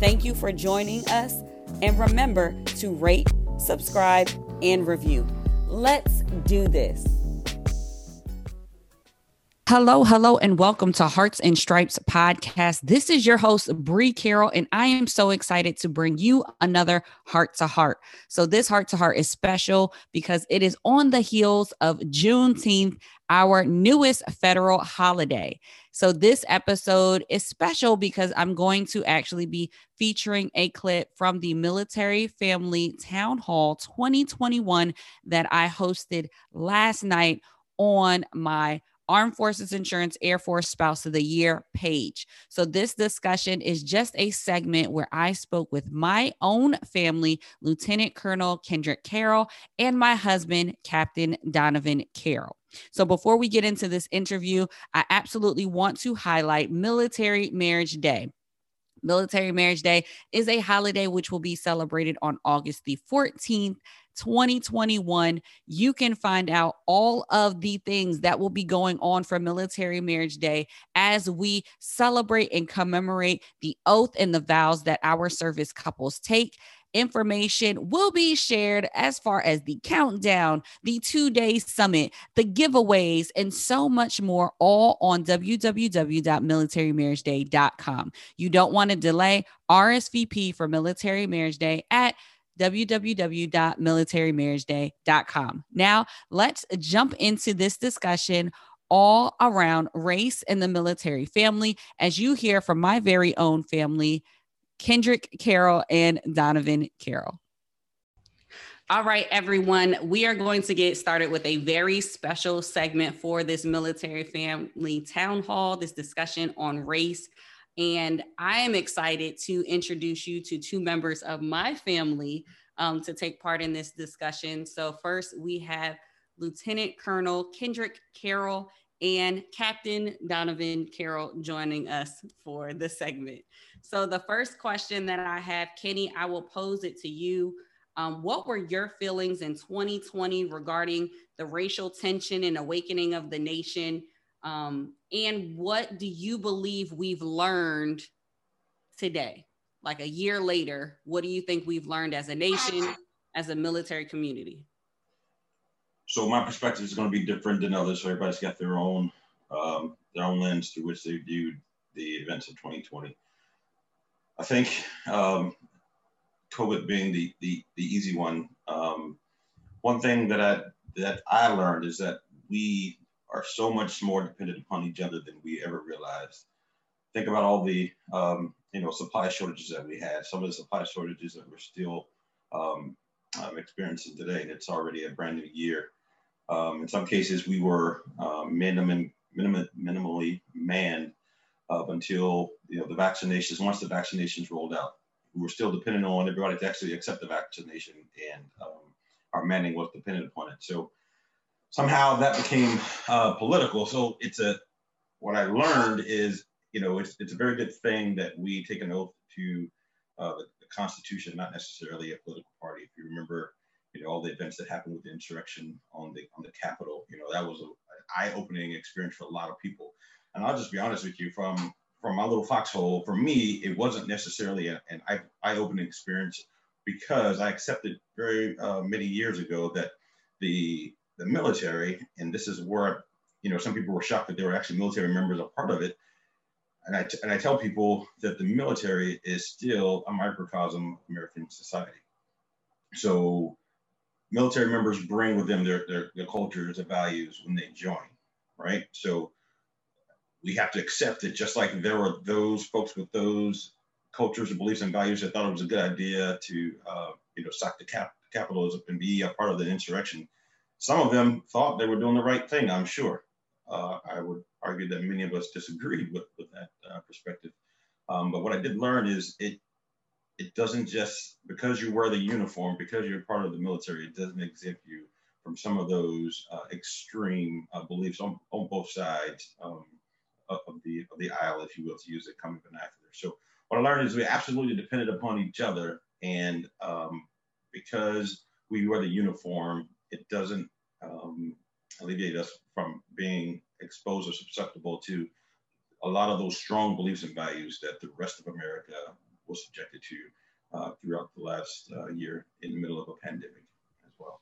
Thank you for joining us, and remember to rate, subscribe, and review. Let's do this. Hello, hello, and welcome to Hearts and Stripes podcast. This is your host, Bree Carroll, and I am so excited to bring you another Heart to Heart. So, this Heart to Heart is special because it is on the heels of Juneteenth, our newest federal holiday. So, this episode is special because I'm going to actually be featuring a clip from the Military Family Town Hall 2021 that I hosted last night on my Armed Forces Insurance Air Force Spouse of the Year page. So, this discussion is just a segment where I spoke with my own family, Lieutenant Colonel Kendrick Carroll, and my husband, Captain Donovan Carroll. So, before we get into this interview, I absolutely want to highlight Military Marriage Day. Military Marriage Day is a holiday which will be celebrated on August the 14th 2021, you can find out all of the things that will be going on for Military Marriage Day as we celebrate and commemorate the oath and the vows that our service couples take information will be shared as far as the countdown, the two day summit, the giveaways, and so much more, all on www.militarymarriageday.com. You don't want to delay RSVP for Military Marriage Day at www.militarymarriageday.com. Now, let's jump into this discussion all around race in the military family as you hear from my very own family, Kendrick Carroll and Donovan Carroll. All right, everyone, we are going to get started with a very special segment for this military family town hall, this discussion on race. And I am excited to introduce you to two members of my family um, to take part in this discussion. So, first, we have Lieutenant Colonel Kendrick Carroll and Captain Donovan Carroll joining us for the segment. So, the first question that I have, Kenny, I will pose it to you. Um, what were your feelings in 2020 regarding the racial tension and awakening of the nation? Um, and what do you believe we've learned today? Like a year later, what do you think we've learned as a nation, as a military community? So my perspective is going to be different than others. So everybody's got their own um, their own lens through which they viewed the events of 2020. I think um, COVID being the, the, the easy one, um, one thing that I that I learned is that we are so much more dependent upon each other than we ever realized. Think about all the um, you know supply shortages that we had. Some of the supply shortages that we're still um, um, experiencing today. And it's already a brand new year. Um, in some cases, we were minimum, minimally manned up until you know the vaccinations. Once the vaccinations rolled out, we were still dependent on everybody to actually accept the vaccination, and um, our manning was dependent upon it. So somehow that became uh, political. So it's a what I learned is you know it's it's a very good thing that we take an oath to uh, the, the, Constitution, not necessarily a political party. If you remember, you know all the events that happened with the insurrection on the on the Capitol, you know that was a, an eye-opening experience for a lot of people. And I'll just be honest with you, from from my little foxhole, for me, it wasn't necessarily a, an eye-opening experience because I accepted very uh, many years ago that the the military, and this is where you know some people were shocked that they were actually military members a part of it. And I, and I tell people that the military is still a microcosm of American society. So military members bring with them their, their, their cultures, their values when they join, right? So we have to accept that just like there were those folks with those cultures and beliefs and values that thought it was a good idea to, uh, you know, sack the cap- capitalism and be a part of the insurrection some of them thought they were doing the right thing, I'm sure. Uh, I would argue that many of us disagreed with, with that uh, perspective. Um, but what I did learn is it it doesn't just because you wear the uniform, because you're part of the military, it doesn't exempt you from some of those uh, extreme uh, beliefs on, on both sides um, of, the of the aisle, if you will, to use it coming vernacular. So what I learned is we absolutely depended upon each other, and um, because we wear the uniform, it doesn't um, alleviate us from being exposed or susceptible to a lot of those strong beliefs and values that the rest of America was subjected to uh, throughout the last uh, year in the middle of a pandemic as well.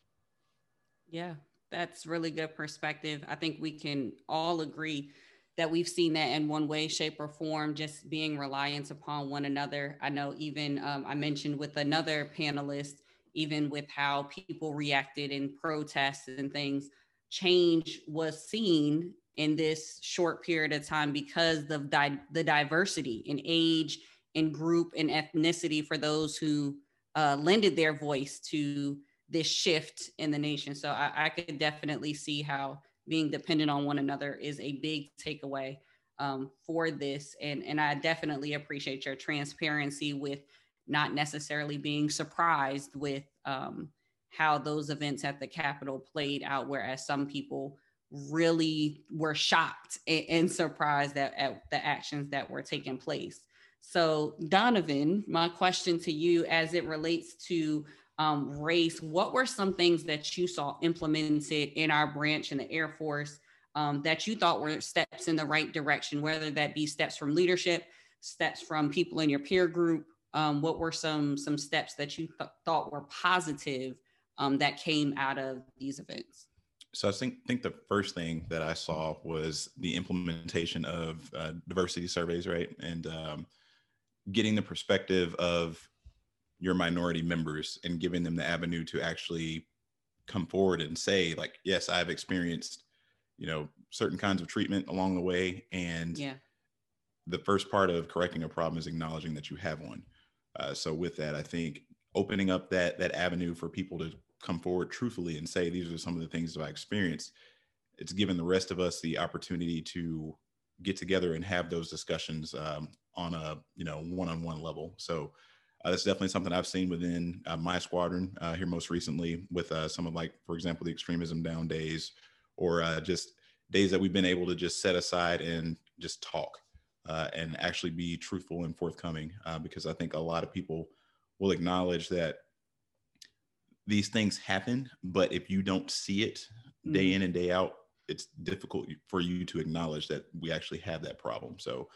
Yeah, that's really good perspective. I think we can all agree that we've seen that in one way, shape, or form, just being reliant upon one another. I know even um, I mentioned with another panelist, even with how people reacted in protests and things, change was seen in this short period of time because of di- the diversity in age, in group, and ethnicity for those who uh, lended their voice to this shift in the nation. So I, I could definitely see how being dependent on one another is a big takeaway um, for this. And, and I definitely appreciate your transparency with not necessarily being surprised with um, how those events at the Capitol played out, whereas some people really were shocked and, and surprised at, at the actions that were taking place. So, Donovan, my question to you as it relates to um, race, what were some things that you saw implemented in our branch in the Air Force um, that you thought were steps in the right direction, whether that be steps from leadership, steps from people in your peer group? Um, what were some some steps that you th- thought were positive um, that came out of these events? So I think think the first thing that I saw was the implementation of uh, diversity surveys, right, and um, getting the perspective of your minority members and giving them the avenue to actually come forward and say like yes i've experienced you know certain kinds of treatment along the way and yeah. the first part of correcting a problem is acknowledging that you have one. Uh, so with that i think opening up that that avenue for people to come forward truthfully and say these are some of the things that i experienced it's given the rest of us the opportunity to get together and have those discussions um, on a you know one-on-one level so uh, that's definitely something I've seen within uh, my squadron uh, here most recently with uh, some of like, for example, the extremism down days or uh, just days that we've been able to just set aside and just talk uh, and actually be truthful and forthcoming. because I think a lot of people will acknowledge that these things happen, but if you don't see it day mm. in and day out, it's difficult for you to acknowledge that we actually have that problem. So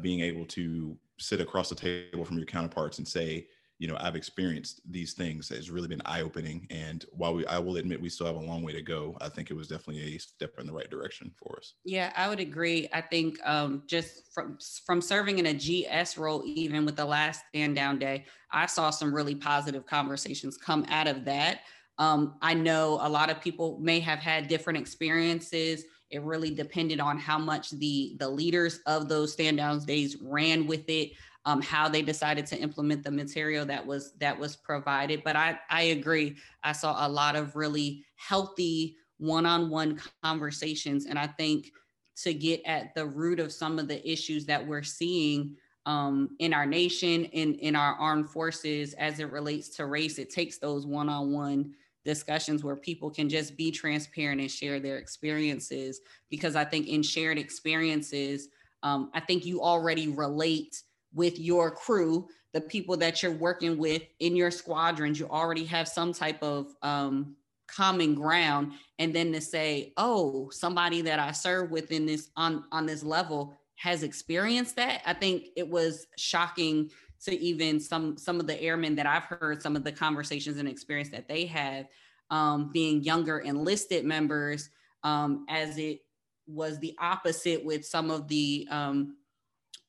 being able to sit across the table from your counterparts and say, you know, I've experienced these things has really been eye opening. And while we, I will admit we still have a long way to go, I think it was definitely a step in the right direction for us. Yeah, I would agree. I think um, just from from serving in a GS role, even with the last stand down day, I saw some really positive conversations come out of that. Um, I know a lot of people may have had different experiences it really depended on how much the the leaders of those stand downs days ran with it, um, how they decided to implement the material that was that was provided. But I I agree. I saw a lot of really healthy one-on-one conversations, and I think to get at the root of some of the issues that we're seeing um, in our nation, in in our armed forces, as it relates to race, it takes those one-on-one discussions where people can just be transparent and share their experiences because i think in shared experiences um, i think you already relate with your crew the people that you're working with in your squadrons. You already have some type of um, common ground. And then to say oh somebody that i serve within this on on this level has experienced that i think it was shocking to even some some of the airmen that I've heard some of the conversations and experience that they have um, being younger enlisted members um, as it was the opposite with some of the um,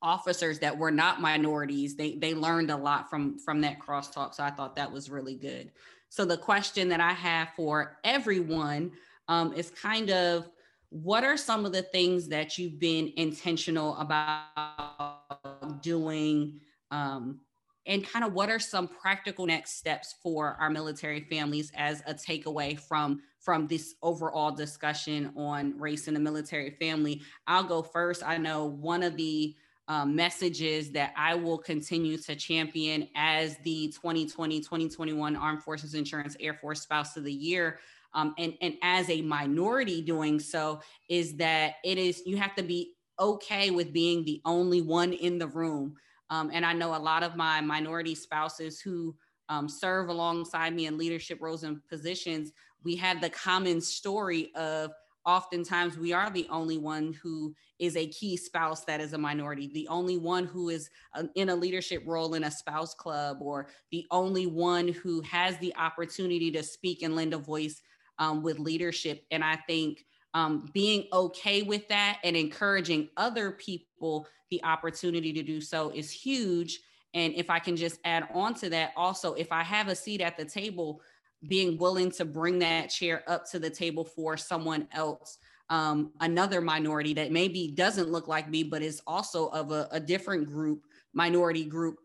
officers that were not minorities. They they learned a lot from from that crosstalk so i thought that was really good. So the question that i have for everyone um, is kind of what are some of the things that you've been intentional about doing um, and kind of what are some practical next steps for our military families as a takeaway from from this overall discussion on race in the military family i'll go first i know one of the um, messages that I will continue to champion as the 2020 2021 Armed Forces Insurance Air Force Spouse of the Year. Um, and, and as a minority doing so, is that it is you have to be okay with being the only one in the room. Um, and I know a lot of my minority spouses who um, serve alongside me in leadership roles and positions, we have the common story of oftentimes we are the only one who is a key spouse that is a minority, the only one who is uh, in a leadership role in a spouse club, or the only one who has the opportunity to speak and lend a voice um, with leadership. And I think um, being okay with that and encouraging other people the opportunity to do so is huge. And if I can just add on to that, also, if I have a seat at the table, being willing to bring that chair up to the table for someone else um, another minority that maybe doesn't look like me but is also of a, a different group minority group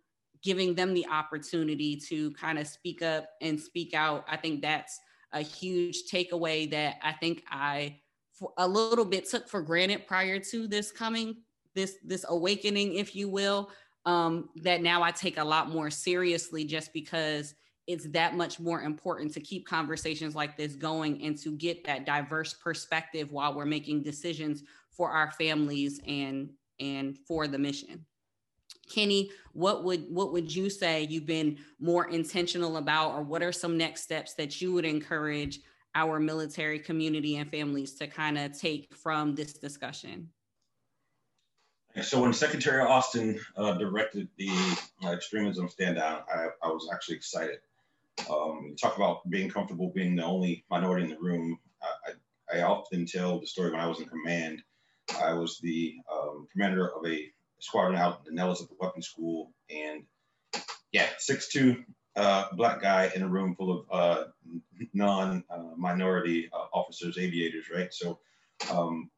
giving them the opportunity to kind of speak up and speak out i think that's a huge takeaway that i think i a little bit took for granted prior to this coming this this awakening if you will um, that now i take a lot more seriously just because it's that much more important to keep conversations like this going and to get that diverse perspective while we're making decisions for our families and and for the mission. Kenny what would what would you say you've been more intentional about or what are some next steps that you would encourage our military community and families to kind of take from this discussion so when Secretary Austin uh, directed the uh, extremism stand down, I, I was actually excited. Um, talk about being comfortable being the only minority in the room. I, I, I often tell the story when I was in command. I was the um, commander of a squadron out in Nellis at the weapons school, and yeah, six two uh, black guy in a room full of uh, non-minority uh, officers, aviators, right? So um,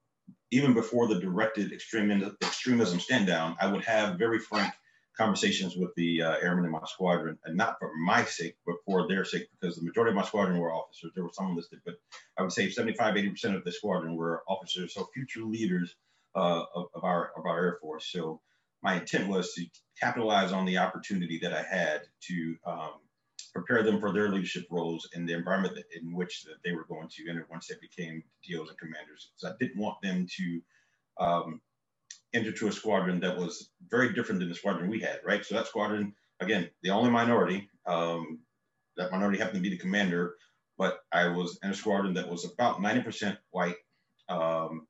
even before the directed extremism, extremism stand down, I would have very frank conversations with the uh, airmen in my squadron, and not for my sake, but for their sake, because the majority of my squadron were officers. There were some listed, but I would say 75, 80% of the squadron were officers, so future leaders uh, of, of, our of our Air Force. So my intent was to capitalize on the opportunity that I had to um, prepare them for their leadership roles in the environment in which that they were going to enter once they became DOs and commanders. So I didn't want them to um, entered to a squadron that was very different than the squadron we had, right? So that squadron, again, the only minority, um, that minority happened to be the commander, but I was in a squadron that was about 90% white, um,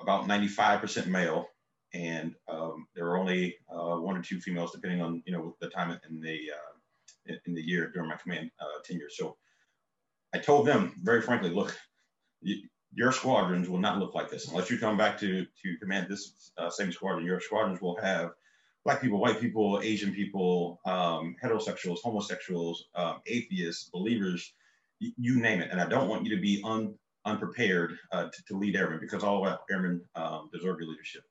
about 95% male, and um, there were only uh, one or two females, depending on you know the time in the uh, in the year during my command uh, tenure. So I told them very frankly, look, you, your squadrons will not look like this unless you come back to to command this uh, same squadron. Your squadrons will have black people, white people, Asian people, um, heterosexuals, homosexuals, um, atheists, believers, y- you name it. And I don't want you to be un- unprepared uh, to, to, lead airmen because all airmen um, deserve your leadership.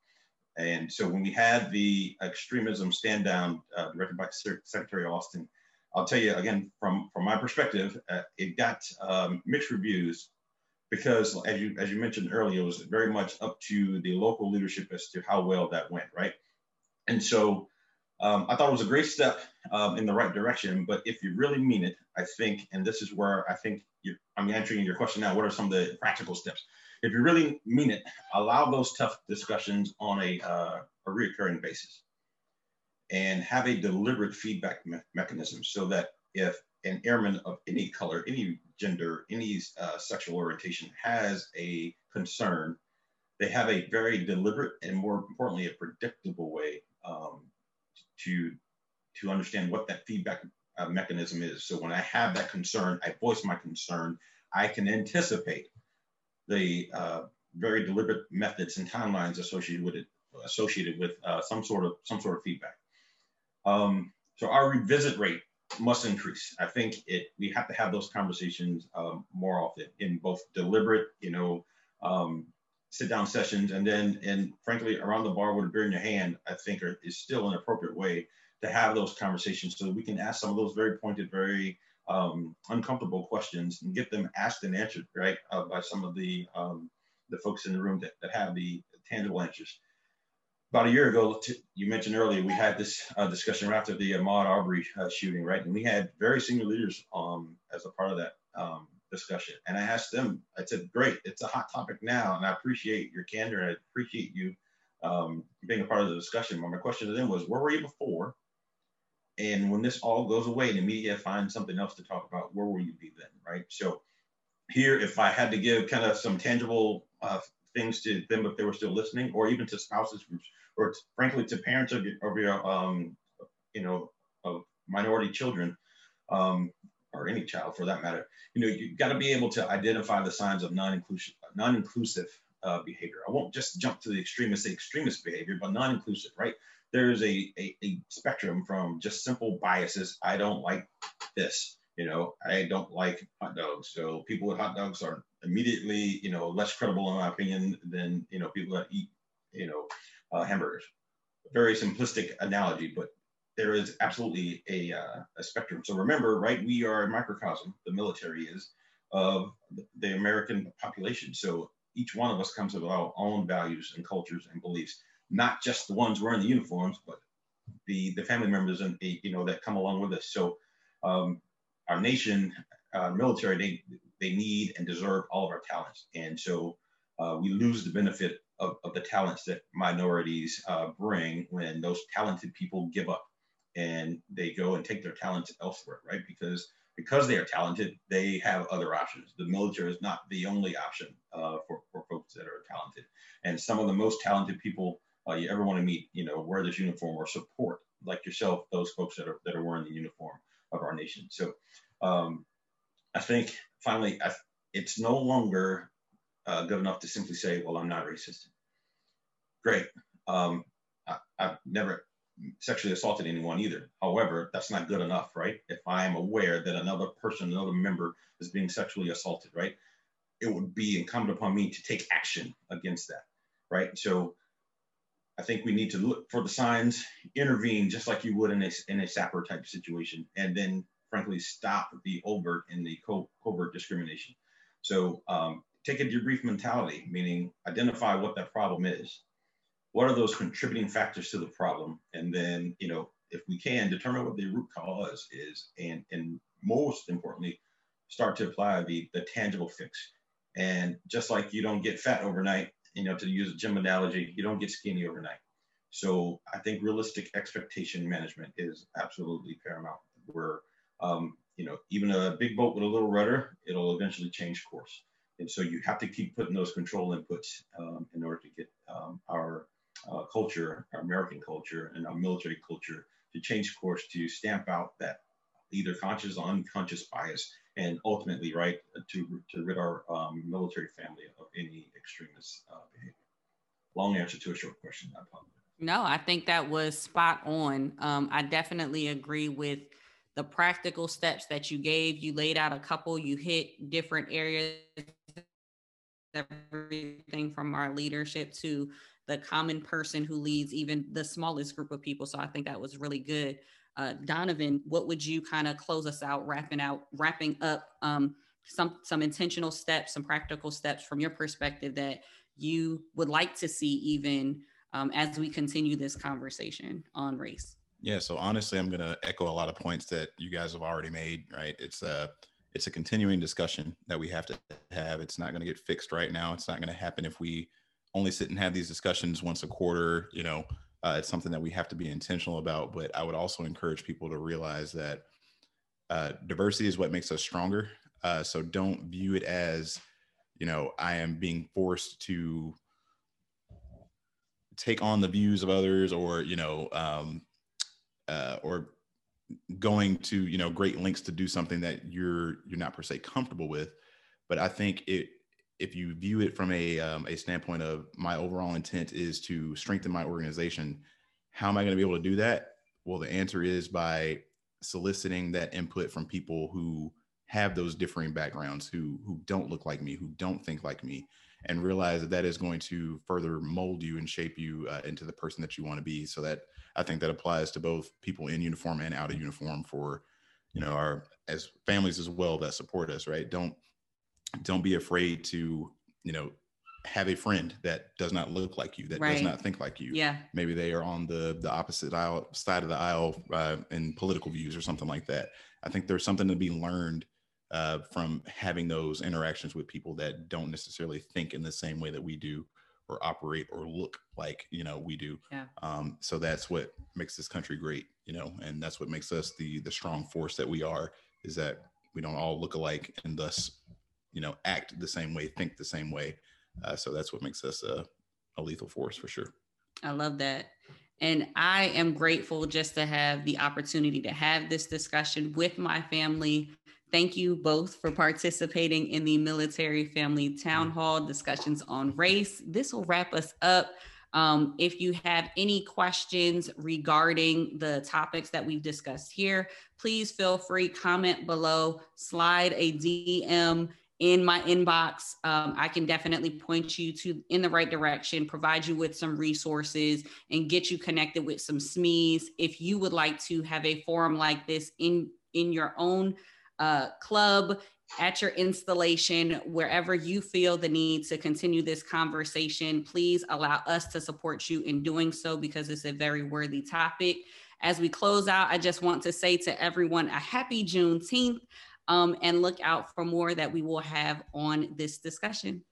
And so when we had the extremism stand down uh, directed by Secretary Austin, I'll tell you again from from my perspective, uh, it got um, mixed reviews because as you as you mentioned earlier, it was very much up to the local leadership as to how well that went, right? And so um, I thought it was a great step um, in the right direction. But if you really mean it, I think, and this is where I think I'm answering your question now. What are some of the practical steps? If you really mean it, allow those tough discussions on a uh, a reoccurring basis, and have a deliberate feedback me- mechanism so that if an airman of any color, any gender, any uh, sexual orientation has a concern, they have a very deliberate and more importantly, a predictable way um, to to understand what that feedback uh, mechanism is. So when I have that concern, I voice my concern. I can anticipate the uh, very deliberate methods and timelines associated with it, associated with uh, some sort of some sort of feedback. Um, so our revisit rate must increase. I think it we have to have those conversations um, more often in both deliberate, you know, um, sit down sessions, and then and frankly around the bar with a beer in your hand. I think are, is still an appropriate way to have those conversations so that we can ask some of those very pointed, very um, uncomfortable questions and get them asked and answered right uh, by some of the um, the folks in the room that, that have the tangible answers. about a year ago, you mentioned earlier, we had this uh, discussion right after the Ahmaud Arbery uh, shooting, right? And we had very senior leaders um, as a part of that um, discussion. And I asked them, I said, great, it's a hot topic now, and I appreciate your candor and I appreciate you um, being a part of the discussion. But my question to them was, where were you before? And when this all goes away and the media finds something else to talk about, where will you be then, right? So here, if I had to give kind of some tangible uh, things to them if they were still listening, or even to spouses groups, or frankly to parents of your, of your um, you know, of minority children, um, or any child for that matter, you know, you've got to be able to identify the signs of non-inclusive, non-inclusive uh, behavior. I won't just jump to the extremist, extremist behavior, but non-inclusive, right? There's a, a, a spectrum from just simple biases. I don't like this, you know, I don't like hot dogs. So people with hot dogs are immediately, you know, less credible in my opinion than, you know, people that eat, you know, uh, hamburgers. Very simplistic analogy, but there is absolutely a, uh, a spectrum. So remember, right, we are a microcosm, the military is, of the American population. So each one of us comes with our own values and cultures and beliefs, not just the ones wearing the uniforms, but the, the family members and the, you know that come along with us. So um, our nation, uh, military, they, they need and deserve all of our talents. And so uh, we lose the benefit of, of the talents that minorities uh, bring when those talented people give up and they go and take their talents elsewhere, right? Because because they are talented, they have other options. The military is not the only option uh, for, for folks that are talented. And some of the most talented people uh, you ever want to meet, you know, wear this uniform or support, like yourself, those folks that are that are wearing the uniform of our nation. So um, I think finally, I, it's no longer uh, good enough to simply say, well, I'm not racist. Great. Um, I, I've never sexually assaulted anyone either. However, that's not good enough, right? If I'm aware that another person, another member is being sexually assaulted, right? It would be incumbent upon me to take action against that, right? So I think we need to look for the signs, intervene just like you would in a, in a SAPR type situation, and then frankly stop the overt and the co- covert discrimination. So um, take a debrief mentality, meaning identify what that problem is, what are those contributing factors to the problem? And then you know if we can determine what the root cause is and and most importantly start to apply the the tangible fix. And just like you don't get fat overnight you know to use a gym analogy you don't get skinny overnight. So i think realistic expectation management is absolutely paramount. Where um, you know even a big boat with a little rudder it'll eventually change course. And so you have to keep putting those control inputs um, in order to get um, our uh, culture, our American culture, and our military culture to change course to stamp out that either conscious or unconscious bias, and ultimately, right, to, to rid our um, military family of any extremist uh, behavior. Long answer to a short question. I apologize. No, I think that was spot on. Um, I definitely agree with the practical steps that you gave. You laid out a couple, you hit different areas, everything from our leadership to the common person who leads even the smallest group of people. So I think that was really good. Uh, Donovan, what would you kind of close us out, wrapping out, wrapping up um, some some intentional steps, some practical steps from your perspective that you would like to see even um, as we continue this conversation on race? Yeah, so honestly, I'm going to echo a lot of points that you guys have already made. Right, it's a it's a continuing discussion that we have to have. It's not going to get fixed right now. It's not going to happen if we only sit and have these discussions once a quarter. You know, uh, it's something that we have to be intentional about. But I would also encourage people to realize that uh, diversity is what makes us stronger. Uh, so don't view it as, you know, I am being forced to take on the views of others, or you know, um, uh, or going to you know great lengths to do something that you're you're not per se comfortable with. But I think it if you view it from a um, a standpoint of my overall intent is to strengthen my organization, how am I going to be able to do that? Well, the answer is by soliciting that input from people who have those differing backgrounds, who who don't look like me, who don't think like me, and realize that that is going to further mold you and shape you uh, into the person that you want to be. So that I think that applies to both people in uniform and out of uniform for you know our as families as well that support us. Right? Don't don't be afraid to you know have a friend that does not look like you, that right. does not think like you. Yeah. Maybe they are on the the opposite aisle side of the aisle uh, in political views or something like that. I think there's something to be learned uh, from having those interactions with people that don't necessarily think in the same way that we do or operate or look like you know we do yeah. um, so that's what makes this country great you know and that's what makes us the the strong force that we are is that we don't all look alike and thus you know act the same way think the same way uh, so that's what makes us a, a lethal force for sure i love that and I am grateful just to have the opportunity to have this discussion with my family. Thank you both for participating in the military family town hall discussions on race. This will wrap us up. Um, if you have any questions regarding the topics that we've discussed here, please feel free comment below, slide a DM in my inbox. Um, I can definitely point you to in the right direction, provide you with some resources, and get you connected with some SMEs. If you would like to have a forum like this in in your own uh, club, at your installation, wherever you feel the need to continue this conversation, please allow us to support you in doing so because it's a very worthy topic. As we close out, I just want to say to everyone a happy Juneteenth um, and look out for more that we will have on this discussion.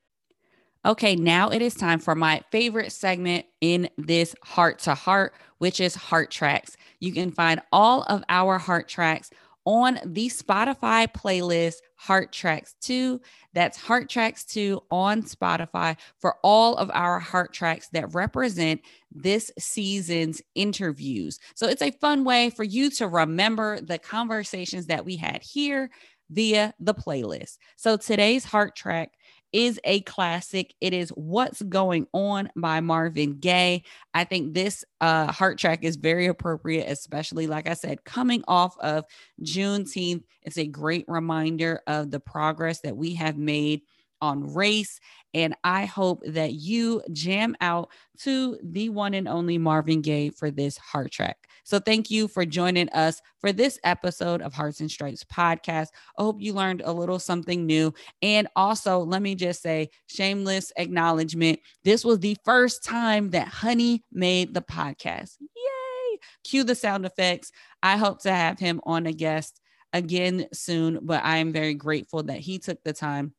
Okay, now it is time for my favorite segment in this heart to heart, which is Heart Tracks. You can find all of our Heart Tracks on the Spotify playlist Heart Tracks 2. That's Heart Tracks 2 on Spotify for all of our Heart Tracks that represent this season's interviews. So it's a fun way for you to remember the conversations that we had here via the playlist. So today's Heart Track is a classic. It is What's Going On by Marvin Gaye. I think this uh, heart track is very appropriate, especially, like I said, coming off of Juneteenth. It's a great reminder of the progress that we have made on race. And I hope that you jam out to the one and only Marvin Gaye for this heart track. So thank you for joining us for this episode of Hearts and Stripes podcast. I hope you learned a little something new. And also, let me just say, shameless acknowledgement. This was the first time that Honey made the podcast. Yay! Cue the sound effects. I hope to have him on a guest again soon, but I am very grateful that he took the time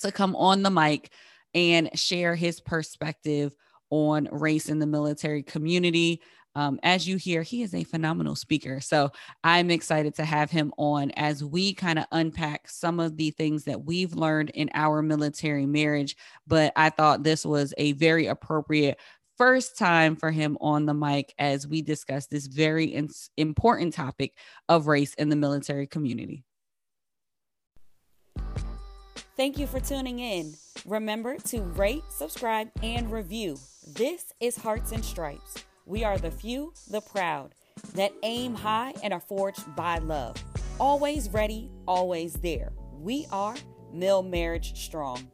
to come on the mic and share his perspective on race in the military community. Um, as you hear, he is a phenomenal speaker. So I'm excited to have him on as we kind of unpack some of the things that we've learned in our military marriage. But I thought this was a very appropriate first time for him on the mic as we discuss this very in- important topic of race in the military community. Thank you for tuning in. Remember to rate, subscribe, and review. This is Hearts and Stripes. We are the few, the proud, that aim high and are forged by love. Always ready, always there. We are Mil Marriage Strong.